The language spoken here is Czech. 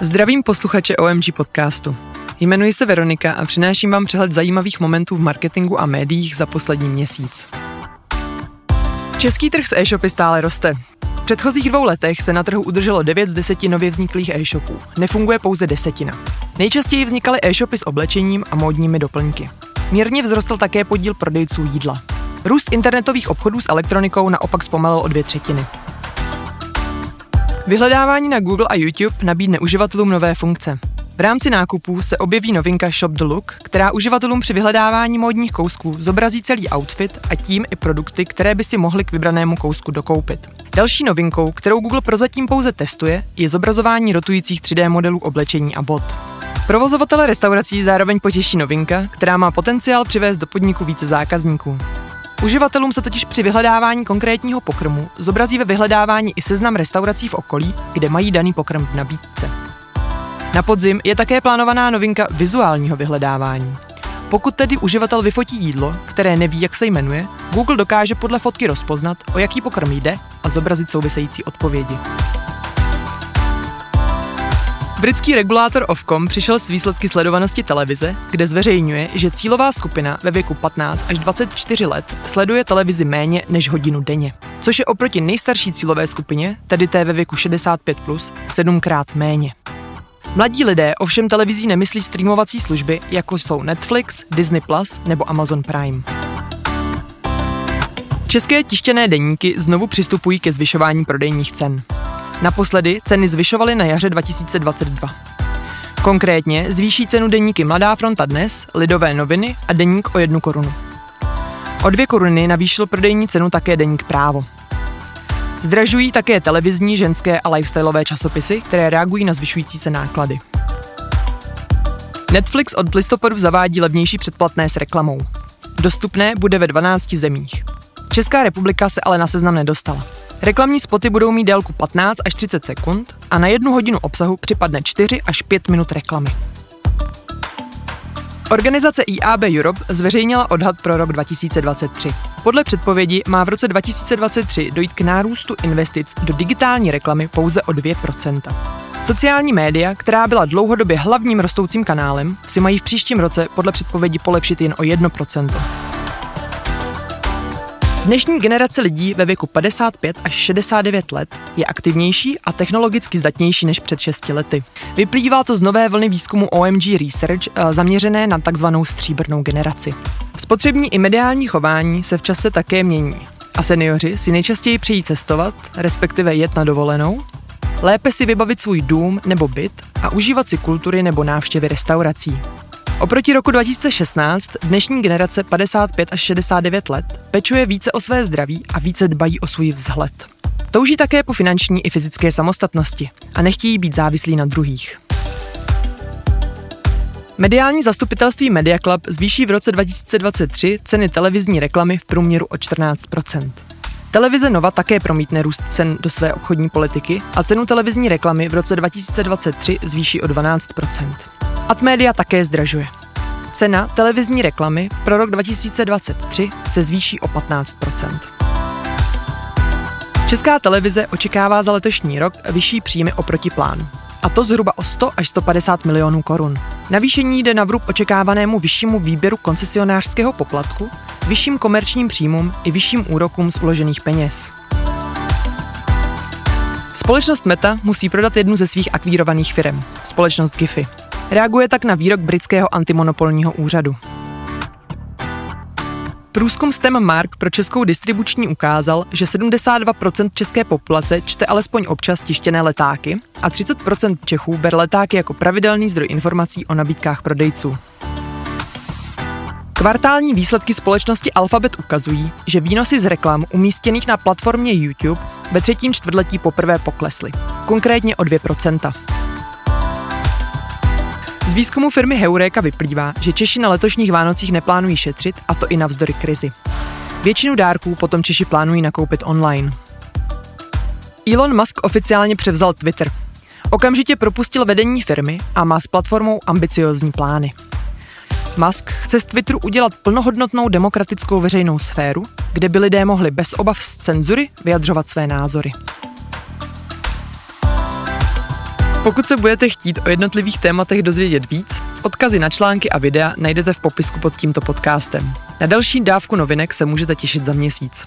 Zdravím posluchače OMG podcastu. Jmenuji se Veronika a přináším vám přehled zajímavých momentů v marketingu a médiích za poslední měsíc. Český trh s e-shopy stále roste. V předchozích dvou letech se na trhu udrželo 9 z 10 nově vzniklých e-shopů. Nefunguje pouze desetina. Nejčastěji vznikaly e-shopy s oblečením a módními doplňky. Mírně vzrostl také podíl prodejců jídla. Růst internetových obchodů s elektronikou naopak zpomalil o dvě třetiny. Vyhledávání na Google a YouTube nabídne uživatelům nové funkce. V rámci nákupů se objeví novinka Shop the Look, která uživatelům při vyhledávání módních kousků zobrazí celý outfit a tím i produkty, které by si mohli k vybranému kousku dokoupit. Další novinkou, kterou Google prozatím pouze testuje, je zobrazování rotujících 3D modelů oblečení a bot. Provozovatele restaurací zároveň potěší novinka, která má potenciál přivést do podniku více zákazníků. Uživatelům se totiž při vyhledávání konkrétního pokrmu zobrazí ve vyhledávání i seznam restaurací v okolí, kde mají daný pokrm v nabídce. Na podzim je také plánovaná novinka vizuálního vyhledávání. Pokud tedy uživatel vyfotí jídlo, které neví, jak se jmenuje, Google dokáže podle fotky rozpoznat, o jaký pokrm jde a zobrazit související odpovědi. Britský regulátor Ofcom přišel s výsledky sledovanosti televize, kde zveřejňuje, že cílová skupina ve věku 15 až 24 let sleduje televizi méně než hodinu denně, což je oproti nejstarší cílové skupině, tedy té ve věku 65+, plus, sedmkrát méně. Mladí lidé ovšem televizí nemyslí streamovací služby, jako jsou Netflix, Disney Plus nebo Amazon Prime. České tištěné deníky znovu přistupují ke zvyšování prodejních cen. Naposledy ceny zvyšovaly na jaře 2022. Konkrétně zvýší cenu deníky Mladá fronta dnes, Lidové noviny a deník o jednu korunu. O dvě koruny navýšil prodejní cenu také deník Právo. Zdražují také televizní, ženské a lifestyleové časopisy, které reagují na zvyšující se náklady. Netflix od listopadu zavádí levnější předplatné s reklamou. Dostupné bude ve 12 zemích. Česká republika se ale na seznam nedostala. Reklamní spoty budou mít délku 15 až 30 sekund a na jednu hodinu obsahu připadne 4 až 5 minut reklamy. Organizace IAB Europe zveřejnila odhad pro rok 2023. Podle předpovědi má v roce 2023 dojít k nárůstu investic do digitální reklamy pouze o 2%. Sociální média, která byla dlouhodobě hlavním rostoucím kanálem, si mají v příštím roce podle předpovědi polepšit jen o 1%. Dnešní generace lidí ve věku 55 až 69 let je aktivnější a technologicky zdatnější než před 6 lety. Vyplývá to z nové vlny výzkumu OMG Research eh, zaměřené na takzvanou stříbrnou generaci. Spotřební i mediální chování se v čase také mění. A seniori si nejčastěji přejí cestovat, respektive jet na dovolenou, lépe si vybavit svůj dům nebo byt a užívat si kultury nebo návštěvy restaurací. Oproti roku 2016 dnešní generace 55 až 69 let pečuje více o své zdraví a více dbají o svůj vzhled. Touží také po finanční i fyzické samostatnosti a nechtějí být závislí na druhých. Mediální zastupitelství Media Club zvýší v roce 2023 ceny televizní reklamy v průměru o 14% Televize Nova také promítne růst cen do své obchodní politiky a cenu televizní reklamy v roce 2023 zvýší o 12 Atmedia také zdražuje. Cena televizní reklamy pro rok 2023 se zvýší o 15% Česká televize očekává za letošní rok vyšší příjmy oproti plánu. A to zhruba o 100 až 150 milionů korun. Navýšení jde na vrub očekávanému vyššímu výběru koncesionářského poplatku, vyšším komerčním příjmům i vyšším úrokům z uložených peněz. Společnost Meta musí prodat jednu ze svých akvírovaných firm, společnost Giphy. Reaguje tak na výrok britského antimonopolního úřadu. Průzkum STEM Mark pro českou distribuční ukázal, že 72% české populace čte alespoň občas tištěné letáky a 30% Čechů ber letáky jako pravidelný zdroj informací o nabídkách prodejců. Kvartální výsledky společnosti Alphabet ukazují, že výnosy z reklam umístěných na platformě YouTube ve třetím čtvrtletí poprvé poklesly, konkrétně o 2%. Z výzkumu firmy Heureka vyplývá, že Češi na letošních Vánocích neplánují šetřit, a to i navzdory krizi. Většinu dárků potom Češi plánují nakoupit online. Elon Musk oficiálně převzal Twitter. Okamžitě propustil vedení firmy a má s platformou ambiciozní plány. Musk chce z Twitteru udělat plnohodnotnou demokratickou veřejnou sféru, kde by lidé mohli bez obav z cenzury vyjadřovat své názory. Pokud se budete chtít o jednotlivých tématech dozvědět víc, odkazy na články a videa najdete v popisku pod tímto podcastem. Na další dávku novinek se můžete těšit za měsíc.